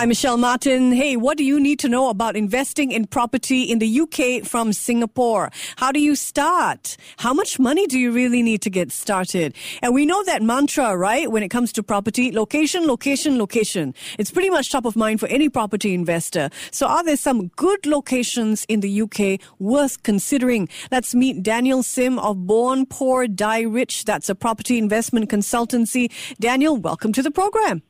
I'm Michelle Martin. Hey, what do you need to know about investing in property in the UK from Singapore? How do you start? How much money do you really need to get started? And we know that mantra, right? When it comes to property, location, location, location. It's pretty much top of mind for any property investor. So are there some good locations in the UK worth considering? Let's meet Daniel Sim of Born Poor Die Rich. That's a property investment consultancy. Daniel, welcome to the program.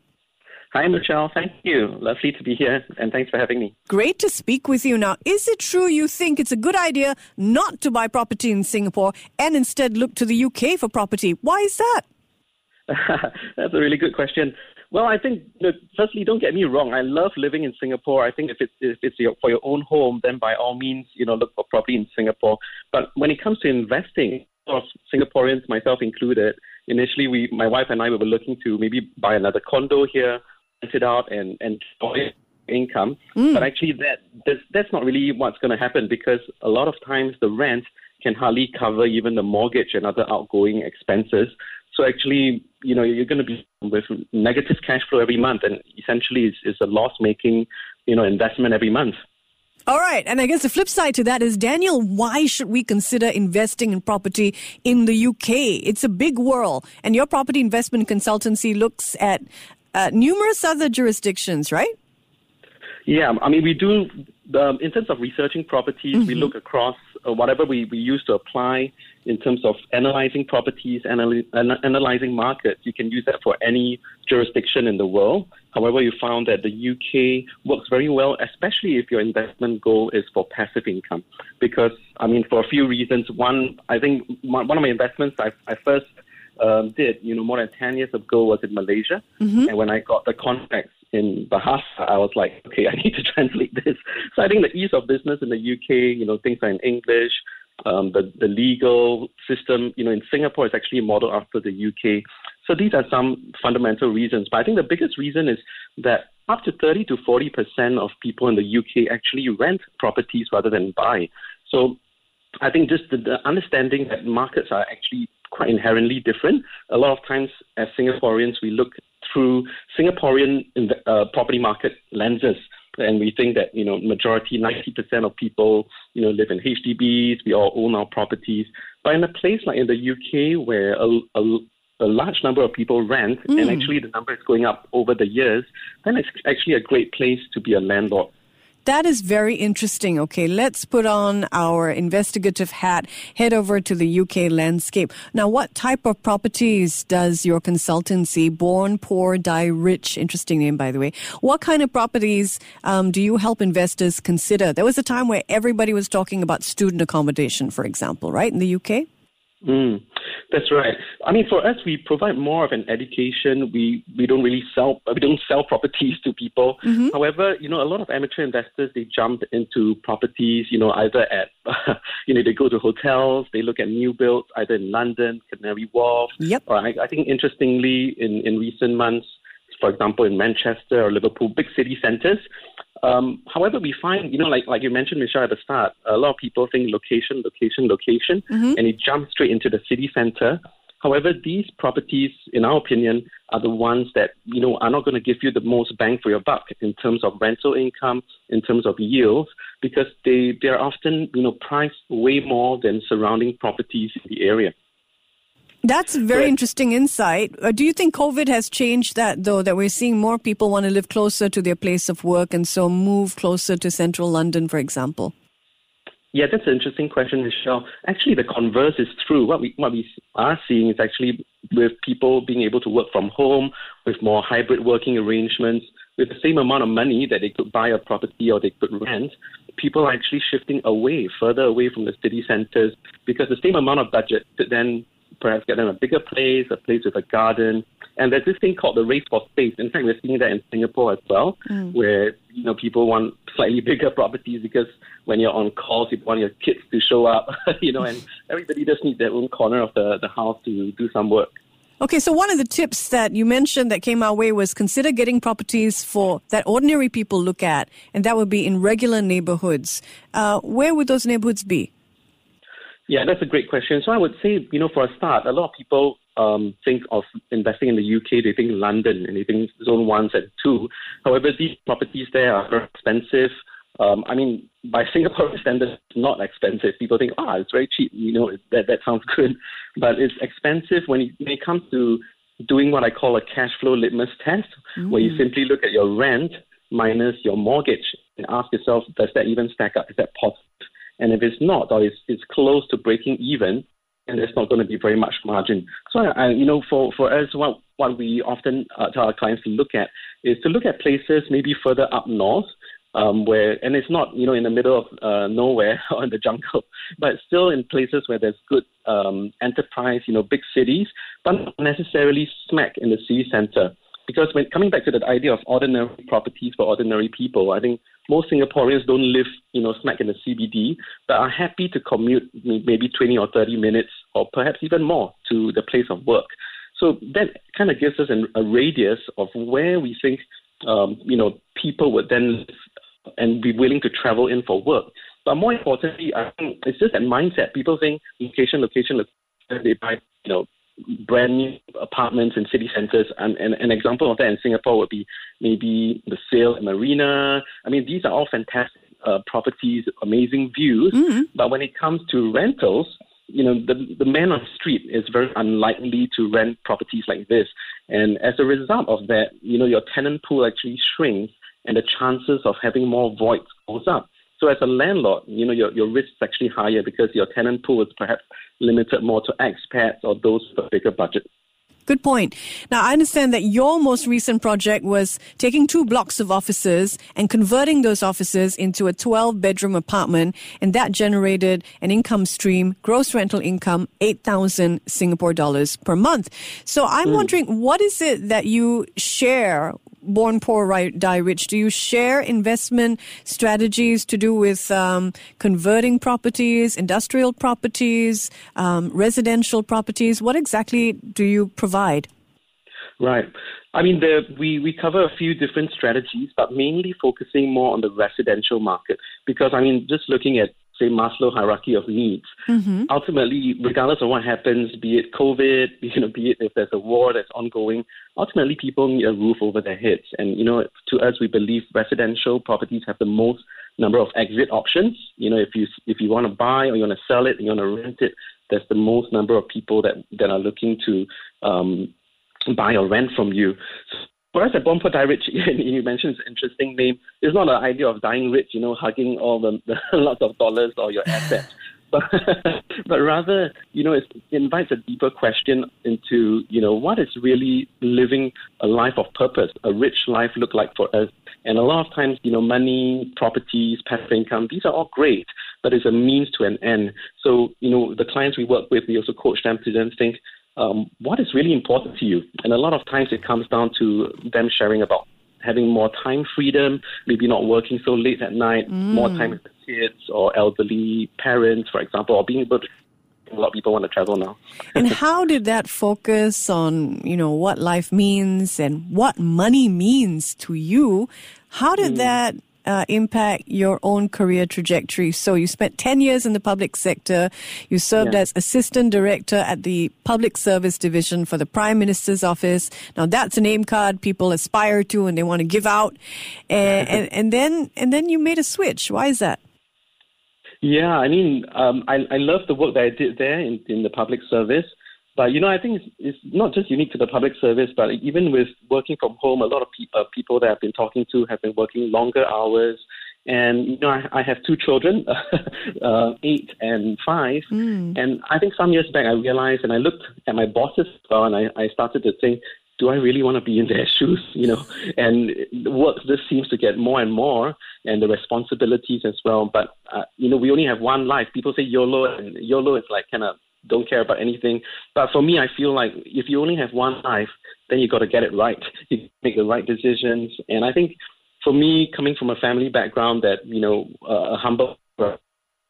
Hi, Michelle. Thank you. Lovely to be here, and thanks for having me. Great to speak with you. Now, is it true you think it's a good idea not to buy property in Singapore and instead look to the UK for property? Why is that? That's a really good question. Well, I think, you know, firstly, don't get me wrong. I love living in Singapore. I think if it's, if it's your, for your own home, then by all means, you know, look for property in Singapore. But when it comes to investing, of Singaporeans, myself included, initially, we, my wife and I, we were looking to maybe buy another condo here rent it out and and enjoy income. Mm. But actually, that that's, that's not really what's going to happen because a lot of times the rent can hardly cover even the mortgage and other outgoing expenses. So actually, you know, you're going to be with negative cash flow every month, and essentially, it's, it's a loss-making, you know, investment every month. All right. And I guess the flip side to that is, Daniel, why should we consider investing in property in the UK? It's a big world, and your property investment consultancy looks at uh, numerous other jurisdictions, right? Yeah, I mean, we do, um, in terms of researching properties, mm-hmm. we look across uh, whatever we, we use to apply in terms of analyzing properties, analy- analyzing markets. You can use that for any jurisdiction in the world. However, you found that the UK works very well, especially if your investment goal is for passive income. Because, I mean, for a few reasons. One, I think one of my investments I, I first um, did, you know, more than 10 years ago was in Malaysia. Mm-hmm. And when I got the contacts in Bahasa, I was like, okay, I need to translate this. So I think the ease of business in the UK, you know, things are in English. Um, the, the legal system, you know, in Singapore is actually modeled after the UK. So these are some fundamental reasons. But I think the biggest reason is that up to 30 to 40% of people in the UK actually rent properties rather than buy. So I think just the, the understanding that markets are actually quite inherently different. A lot of times, as Singaporeans, we look through Singaporean uh, property market lenses, and we think that you know majority, ninety percent of people, you know, live in HDBs. We all own our properties. But in a place like in the UK, where a, a a large number of people rent, mm. and actually the number is going up over the years, then it's actually a great place to be a landlord. That is very interesting. Okay, let's put on our investigative hat, head over to the UK landscape. Now, what type of properties does your consultancy, Born Poor Die Rich, interesting name by the way, what kind of properties um, do you help investors consider? There was a time where everybody was talking about student accommodation, for example, right, in the UK? Mm, that's right. I mean, for us, we provide more of an education. We we don't really sell we don't sell properties to people. Mm-hmm. However, you know, a lot of amateur investors they jump into properties. You know, either at you know they go to hotels, they look at new builds either in London, Canary Wharf. Yep. Or I, I think interestingly, in in recent months, for example, in Manchester or Liverpool, big city centres, um, however, we find, you know, like like you mentioned, Michelle, at the start, a lot of people think location, location, location, mm-hmm. and it jumps straight into the city center. However, these properties, in our opinion, are the ones that you know are not going to give you the most bang for your buck in terms of rental income, in terms of yields, because they they are often you know priced way more than surrounding properties in the area. That's very interesting insight. Uh, do you think COVID has changed that, though, that we're seeing more people want to live closer to their place of work and so move closer to central London, for example? Yeah, that's an interesting question, Michelle. Actually, the converse is true. What we what we are seeing is actually with people being able to work from home, with more hybrid working arrangements, with the same amount of money that they could buy a property or they could rent, people are actually shifting away, further away from the city centres, because the same amount of budget could then perhaps get them a bigger place, a place with a garden. And there's this thing called the race for space. In fact, we're seeing that in Singapore as well, mm. where you know people want slightly bigger properties because when you're on calls, you want your kids to show up, you know, and everybody just needs their own corner of the, the house to do some work. Okay, so one of the tips that you mentioned that came our way was consider getting properties for that ordinary people look at, and that would be in regular neighborhoods. Uh, where would those neighborhoods be? Yeah, that's a great question. So I would say, you know, for a start, a lot of people um, think of investing in the UK. They think London and they think Zone One and Two. However, these properties there are very expensive. Um, I mean, by Singapore standards, it's not expensive. People think, ah, oh, it's very cheap. You know, that that sounds good, but it's expensive when it, when it comes to doing what I call a cash flow litmus test, mm. where you mm. simply look at your rent minus your mortgage and ask yourself, does that even stack up? Is that positive? And if it's not, or it's, it's close to breaking even, and there's not going to be very much margin. So, I, you know, for, for us, what, what we often uh, tell our clients to look at is to look at places maybe further up north um, where and it's not you know in the middle of uh, nowhere or in the jungle, but still in places where there's good um, enterprise, you know, big cities, but not necessarily smack in the city center. Because when coming back to that idea of ordinary properties for ordinary people, I think most Singaporeans don't live, you know, smack in the CBD, but are happy to commute maybe 20 or 30 minutes, or perhaps even more, to the place of work. So that kind of gives us an, a radius of where we think, um, you know, people would then and be willing to travel in for work. But more importantly, I think it's just that mindset. People think location, location, location. They buy, you know, brand new apartments in city centers. And, and an example of that in Singapore would be maybe the sale Sail Marina. I mean, these are all fantastic uh, properties, amazing views. Mm-hmm. But when it comes to rentals, you know, the, the man on the street is very unlikely to rent properties like this. And as a result of that, you know, your tenant pool actually shrinks and the chances of having more voids goes up. So as a landlord, you know, your, your risk is actually higher because your tenant pool is perhaps limited more to expats or those with a bigger budget. Good point. Now, I understand that your most recent project was taking two blocks of offices and converting those offices into a 12 bedroom apartment, and that generated an income stream, gross rental income, 8,000 Singapore dollars per month. So I'm mm. wondering, what is it that you share Born Poor, Die Rich, do you share investment strategies to do with um, converting properties, industrial properties, um, residential properties? What exactly do you provide? Right. I mean, the, we, we cover a few different strategies, but mainly focusing more on the residential market. Because, I mean, just looking at say Maslow hierarchy of needs. Mm-hmm. Ultimately, regardless of what happens, be it COVID, you know, be it if there's a war that's ongoing, ultimately people need a roof over their heads. And you know, to us, we believe residential properties have the most number of exit options. You know, if you if you want to buy or you want to sell it and you want to rent it, there's the most number of people that that are looking to um, buy or rent from you. Us at Die Rich, you mentioned it's an interesting name. It's not an idea of dying rich, you know, hugging all the, the lots of dollars or your assets. but but rather, you know, it invites a deeper question into, you know, what is really living a life of purpose, a rich life look like for us. And a lot of times, you know, money, properties, passive income, these are all great, but it's a means to an end. So, you know, the clients we work with, we also coach them to then think, um, what is really important to you. And a lot of times it comes down to them sharing about having more time freedom, maybe not working so late at night, mm. more time with the kids or elderly parents, for example, or being able to a lot of people want to travel now. and how did that focus on, you know, what life means and what money means to you? How did mm. that uh, impact your own career trajectory? So you spent 10 years in the public sector. You served yeah. as assistant director at the public service division for the prime minister's office. Now that's a name card people aspire to and they want to give out. And, and, and then, and then you made a switch. Why is that? Yeah, I mean, um, I, I love the work that I did there in, in the public service. But you know, I think it's, it's not just unique to the public service, but even with working from home, a lot of pe- uh, people that I've been talking to have been working longer hours. And you know, I, I have two children, uh, eight and five. Mm. And I think some years back, I realized, and I looked at my bosses as well, and I, I started to think, do I really want to be in their shoes? You know, and work just seems to get more and more, and the responsibilities as well. But uh, you know, we only have one life. People say YOLO, and YOLO is like kind of don't care about anything. But for me, I feel like if you only have one life, then you got to get it right. You make the right decisions. And I think for me, coming from a family background that you know, uh, a humble, uh,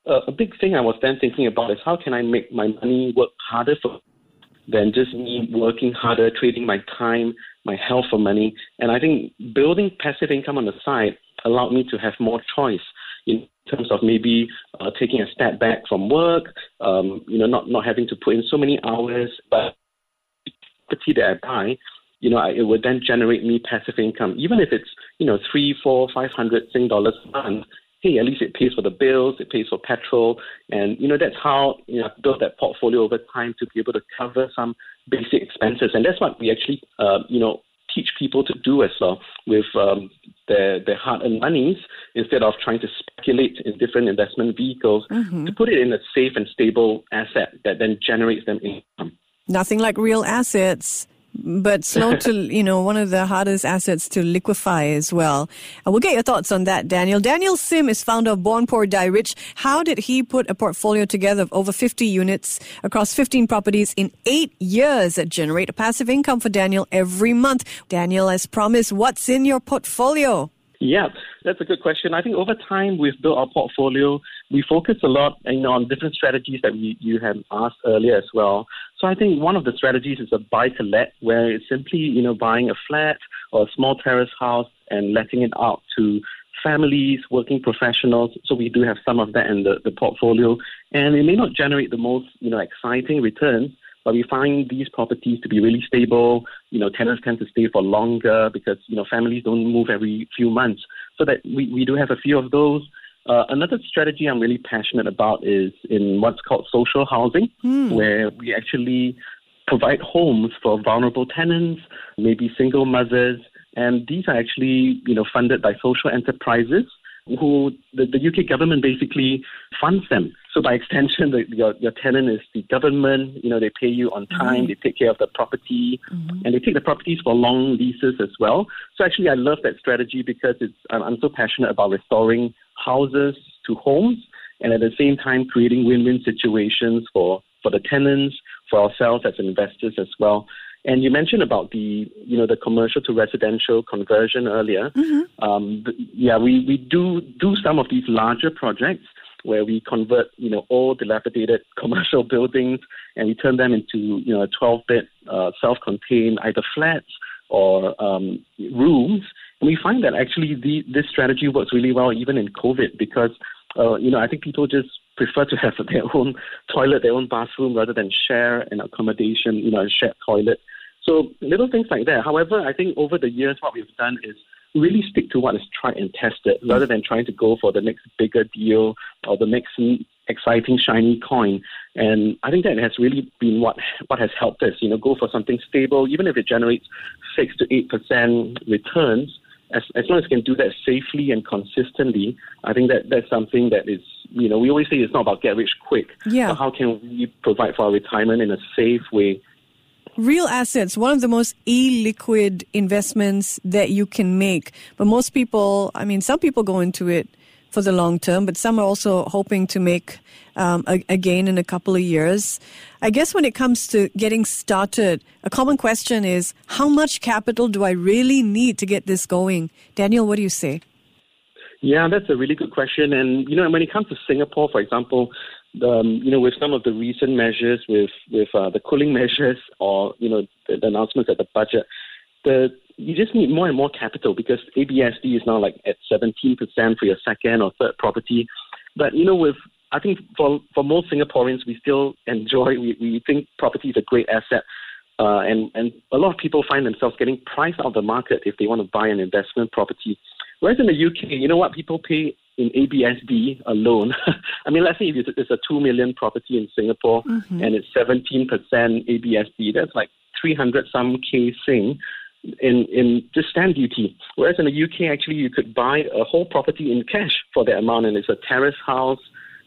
a big thing I was then thinking about is how can I make my money work harder for than just me working harder, trading my time, my health for money. And I think building passive income on the side allowed me to have more choice in terms of maybe uh, taking a step back from work, um, you know, not, not having to put in so many hours, but property that I buy, you know, I, it would then generate me passive income, even if it's, you know, three, four, five hundred Sing dollars a month. Hey, at least it pays for the bills, it pays for petrol, and you know that's how you know I've built that portfolio over time to be able to cover some basic expenses, and that's what we actually, uh, you know, teach people to do as well with um, their their hard-earned monies instead of trying to speculate in different investment vehicles mm-hmm. to put it in a safe and stable asset that then generates them income. Nothing like real assets but slow to, you know, one of the hardest assets to liquefy as well. Uh, we'll get your thoughts on that, Daniel. Daniel Sim is founder of Born Poor Die Rich. How did he put a portfolio together of over 50 units across 15 properties in eight years that generate a passive income for Daniel every month? Daniel, has promised, what's in your portfolio? Yeah, that's a good question. I think over time we've built our portfolio. We focus a lot you know, on different strategies that we, you have asked earlier as well. So I think one of the strategies is a buy to let, where it's simply you know buying a flat or a small terrace house and letting it out to families, working professionals. So we do have some of that in the, the portfolio, and it may not generate the most you know exciting returns, but we find these properties to be really stable. You know, tenants tend to stay for longer because, you know, families don't move every few months. So that we, we do have a few of those. Uh, another strategy I'm really passionate about is in what's called social housing, hmm. where we actually provide homes for vulnerable tenants, maybe single mothers, and these are actually, you know, funded by social enterprises who the, the UK government basically funds them. So by extension, the, your, your tenant is the government. You know, they pay you on time. Mm-hmm. They take care of the property, mm-hmm. and they take the properties for long leases as well. So actually, I love that strategy because it's I'm, I'm so passionate about restoring houses to homes, and at the same time creating win-win situations for for the tenants, for ourselves as investors as well. And you mentioned about the, you know, the commercial to residential conversion earlier. Mm-hmm. Um, yeah, we, we do do some of these larger projects where we convert, you know, all dilapidated commercial buildings and we turn them into, you know, a 12-bed uh, self-contained either flats or um, rooms. And we find that actually the, this strategy works really well even in COVID because, uh, you know, I think people just prefer to have their own toilet, their own bathroom, rather than share an accommodation, you know, a shared toilet. So little things like that. However, I think over the years, what we've done is really stick to what is tried and tested, rather than trying to go for the next bigger deal or the next exciting shiny coin. And I think that has really been what what has helped us. You know, go for something stable, even if it generates six to eight percent returns as, as long as we can do that safely and consistently, I think that that's something that is, you know, we always say it's not about get rich quick. Yeah. But how can we provide for our retirement in a safe way? Real assets, one of the most illiquid investments that you can make. But most people, I mean, some people go into it for the long term, but some are also hoping to make um, a, a, gain in a couple of years. I guess when it comes to getting started, a common question is how much capital do I really need to get this going? Daniel, what do you say? Yeah, that's a really good question. And, you know, when it comes to Singapore, for example, um, you know, with some of the recent measures, with with uh, the cooling measures, or you know, the, the announcements at the budget, the you just need more and more capital because ABSD is now like at 17% for your second or third property. But, you know, with I think for, for most Singaporeans, we still enjoy, we, we think property is a great asset. Uh, and, and a lot of people find themselves getting priced out of the market if they want to buy an investment property. Whereas in the UK, you know what? People pay in ABSD alone. I mean, let's say if it's a 2 million property in Singapore mm-hmm. and it's 17% ABSD, that's like 300 some K Sing in, in just stamp duty. Whereas in the UK, actually, you could buy a whole property in cash for that amount, and it's a terrace house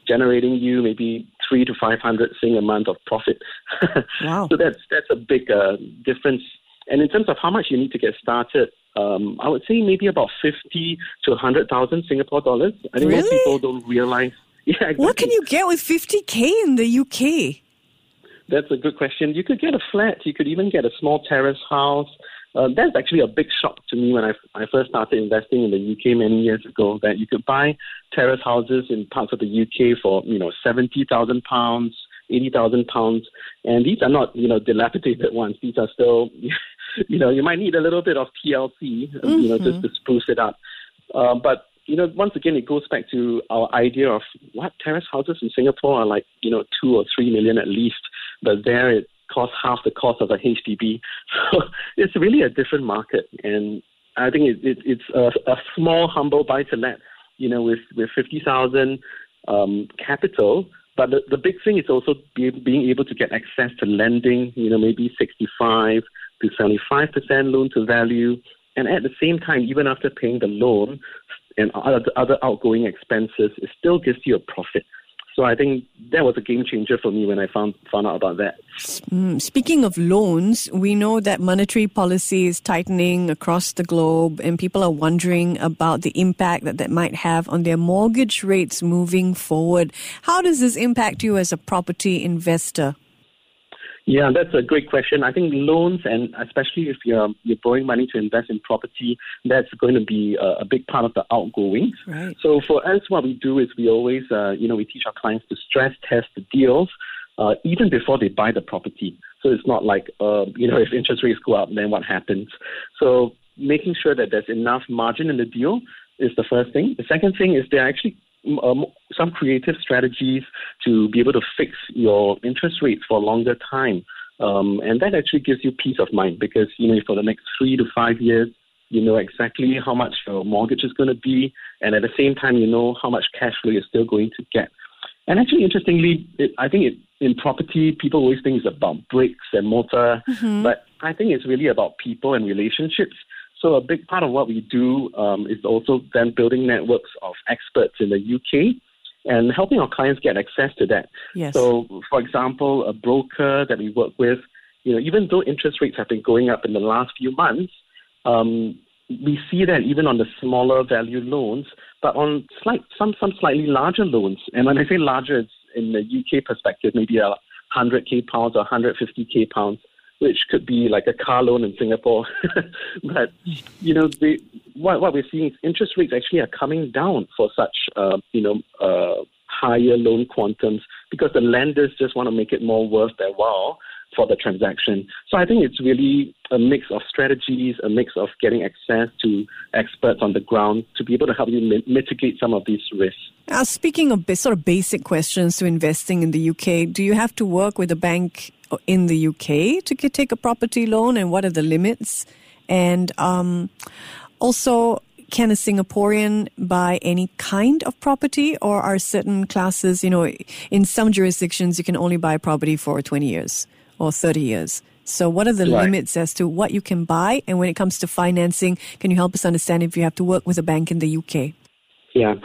generating you maybe three to five hundred sing a month of profit. wow! so that's that's a big uh, difference. And in terms of how much you need to get started, um, I would say maybe about fifty to a hundred thousand Singapore dollars. I think really? most people don't realize. Yeah, exactly. What can you get with fifty k in the UK? That's a good question. You could get a flat. You could even get a small terrace house. Uh, that's actually a big shock to me when I, I first started investing in the UK many years ago. That you could buy terrace houses in parts of the UK for you know seventy thousand pounds, eighty thousand pounds, and these are not you know dilapidated ones. These are still, you know, you might need a little bit of TLC, mm-hmm. you know, just to spruce it up. Uh, but you know, once again, it goes back to our idea of what terrace houses in Singapore are like, you know, two or three million at least, but there it costs half the cost of a HDB. So it's really a different market, and I think it, it, it's a, a small, humble buy to let, you know, with with fifty thousand um, capital. But the, the big thing is also be, being able to get access to lending, you know, maybe 65 to 75% loan to value. And at the same time, even after paying the loan, and other, other outgoing expenses, it still gives you a profit. So I think that was a game changer for me when I found found out about that. Mm, speaking of loans, we know that monetary policy is tightening across the globe, and people are wondering about the impact that that might have on their mortgage rates moving forward. How does this impact you as a property investor? Yeah, that's a great question. I think loans, and especially if you're you're borrowing money to invest in property, that's going to be a, a big part of the outgoings. Right. So for us, what we do is we always, uh, you know, we teach our clients to stress test the deals uh, even before they buy the property. So it's not like, uh, you know, if interest rates go up, then what happens? So making sure that there's enough margin in the deal is the first thing. The second thing is they're actually um, some creative strategies to be able to fix your interest rates for a longer time. Um, and that actually gives you peace of mind because, you know, for the next three to five years, you know exactly how much your mortgage is going to be. And at the same time, you know how much cash flow you're still going to get. And actually, interestingly, it, I think it, in property, people always think it's about bricks and mortar, mm-hmm. but I think it's really about people and relationships. So a big part of what we do um, is also then building networks of experts in the UK and helping our clients get access to that. Yes. So, for example, a broker that we work with, you know, even though interest rates have been going up in the last few months, um, we see that even on the smaller value loans, but on slight, some some slightly larger loans. And when I say larger, it's in the UK perspective, maybe a 100k pounds or 150k pounds which could be like a car loan in Singapore. but you know, what what we're seeing is interest rates actually are coming down for such uh, you know uh, higher loan quantums because the lenders just want to make it more worth their while for the transaction. So I think it's really a mix of strategies, a mix of getting access to experts on the ground to be able to help you mi- mitigate some of these risks. Now, speaking of sort of basic questions to investing in the UK, do you have to work with a bank in the UK to take a property loan, and what are the limits? And um, also, can a Singaporean buy any kind of property, or are certain classes, you know, in some jurisdictions, you can only buy property for 20 years or 30 years? So, what are the right. limits as to what you can buy? And when it comes to financing, can you help us understand if you have to work with a bank in the UK? Yeah,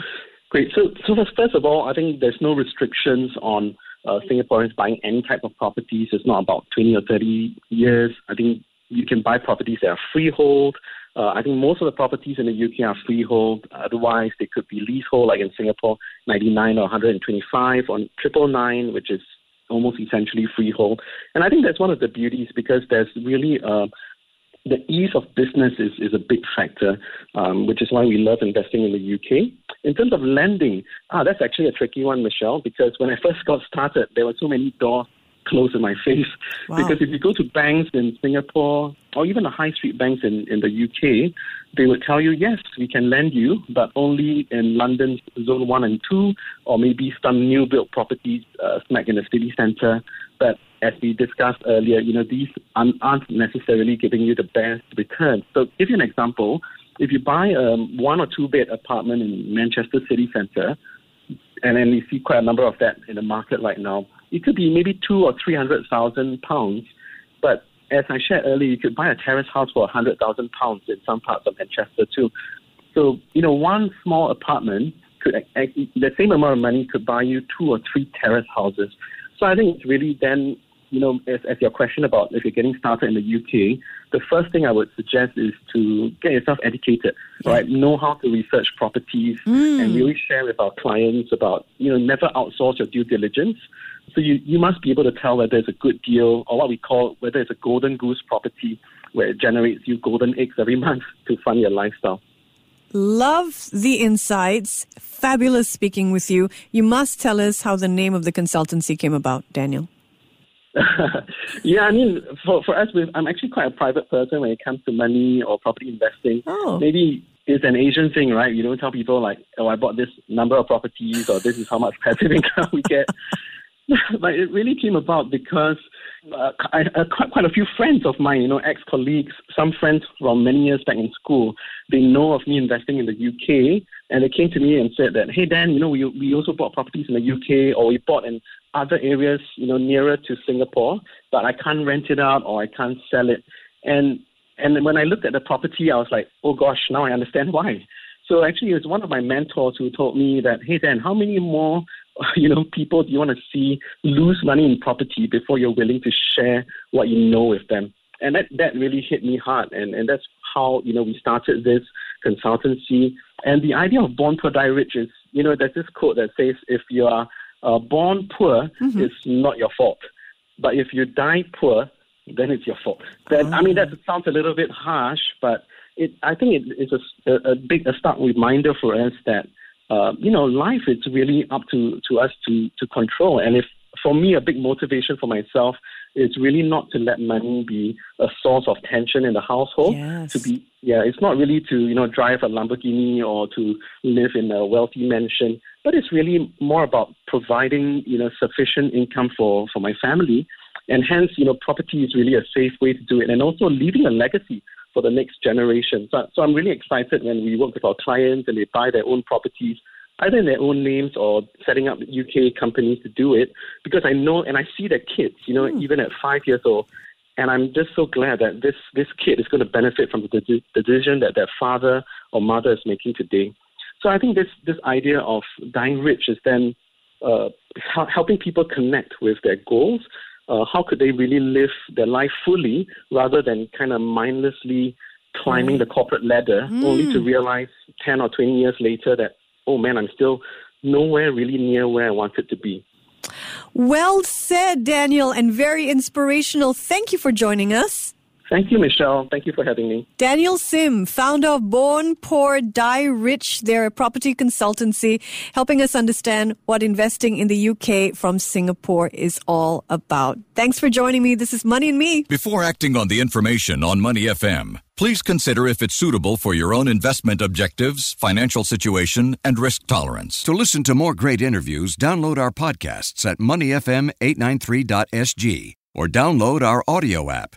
great. So, so first of all, I think there's no restrictions on uh, Singaporeans buying any type of properties. It's not about 20 or 30 years. I think you can buy properties that are freehold. Uh, I think most of the properties in the UK are freehold. Otherwise, they could be leasehold, like in Singapore, 99 or 125, on triple nine, which is almost essentially freehold. And I think that's one of the beauties because there's really uh, the ease of business is, is a big factor, um, which is why we love investing in the UK. In terms of lending, ah, that's actually a tricky one, Michelle, because when I first got started, there were so many doors closed in my face. Wow. Because if you go to banks in Singapore or even the high street banks in, in the UK, they would tell you, yes, we can lend you, but only in London's Zone 1 and 2, or maybe some new built properties uh, smack in the city centre. But as we discussed earlier, you know, these aren't necessarily giving you the best return. So, give you an example. If you buy a one or two bed apartment in Manchester city centre, and then you see quite a number of that in the market right now, it could be maybe two or three hundred thousand pounds. But as I shared earlier, you could buy a terrace house for a hundred thousand pounds in some parts of Manchester too. So, you know, one small apartment could the same amount of money could buy you two or three terrace houses. So I think it's really then you know, as, as your question about if you're getting started in the UK, the first thing I would suggest is to get yourself educated, yeah. right? Know how to research properties mm. and really share with our clients about, you know, never outsource your due diligence. So you, you must be able to tell whether it's a good deal or what we call whether it's a golden goose property where it generates you golden eggs every month to fund your lifestyle. Love the insights. Fabulous speaking with you. You must tell us how the name of the consultancy came about, Daniel. yeah, I mean, for, for us, I'm actually quite a private person when it comes to money or property investing. Oh. Maybe it's an Asian thing, right? You don't tell people like, oh, I bought this number of properties or this is how much passive income we get. but it really came about because uh, I, uh, quite, quite a few friends of mine, you know, ex-colleagues, some friends from many years back in school, they know of me investing in the UK, and they came to me and said that, hey Dan, you know, we we also bought properties in the UK, or we bought in other areas, you know, nearer to Singapore, but I can't rent it out or I can't sell it. And and when I looked at the property, I was like, oh gosh, now I understand why. So actually, it was one of my mentors who told me that, hey Dan, how many more you know people do you want to see lose money in property before you're willing to share what you know with them? And that that really hit me hard, and and that's how you know we started this consultancy. And the idea of born poor die rich is, you know, there's this quote that says, if you are uh, born poor, mm-hmm. it's not your fault. But if you die poor, then it's your fault. That, oh. I mean, that sounds a little bit harsh, but it, I think it is a, a, big, a stark reminder for us that, uh, you know, life is really up to, to us to, to control. And if, for me, a big motivation for myself is really not to let money be a source of tension in the household. Yes. To be, yeah, it's not really to, you know, drive a Lamborghini or to live in a wealthy mansion but it's really more about providing, you know, sufficient income for, for my family. And hence, you know, property is really a safe way to do it and also leaving a legacy for the next generation. So, so I'm really excited when we work with our clients and they buy their own properties, either in their own names or setting up UK companies to do it, because I know and I see their kids, you know, mm. even at five years old. And I'm just so glad that this, this kid is going to benefit from the, the decision that their father or mother is making today. So I think this this idea of dying rich is then uh, helping people connect with their goals. Uh, how could they really live their life fully rather than kind of mindlessly climbing mm. the corporate ladder mm. only to realize 10 or 20 years later that, oh man, I'm still nowhere really near where I wanted to be. Well said, Daniel, and very inspirational. Thank you for joining us. Thank you, Michelle. Thank you for having me. Daniel Sim, founder of Born Poor Die Rich. They're a property consultancy helping us understand what investing in the UK from Singapore is all about. Thanks for joining me. This is Money and Me. Before acting on the information on Money FM, please consider if it's suitable for your own investment objectives, financial situation, and risk tolerance. To listen to more great interviews, download our podcasts at moneyfm893.sg or download our AWEDIO app.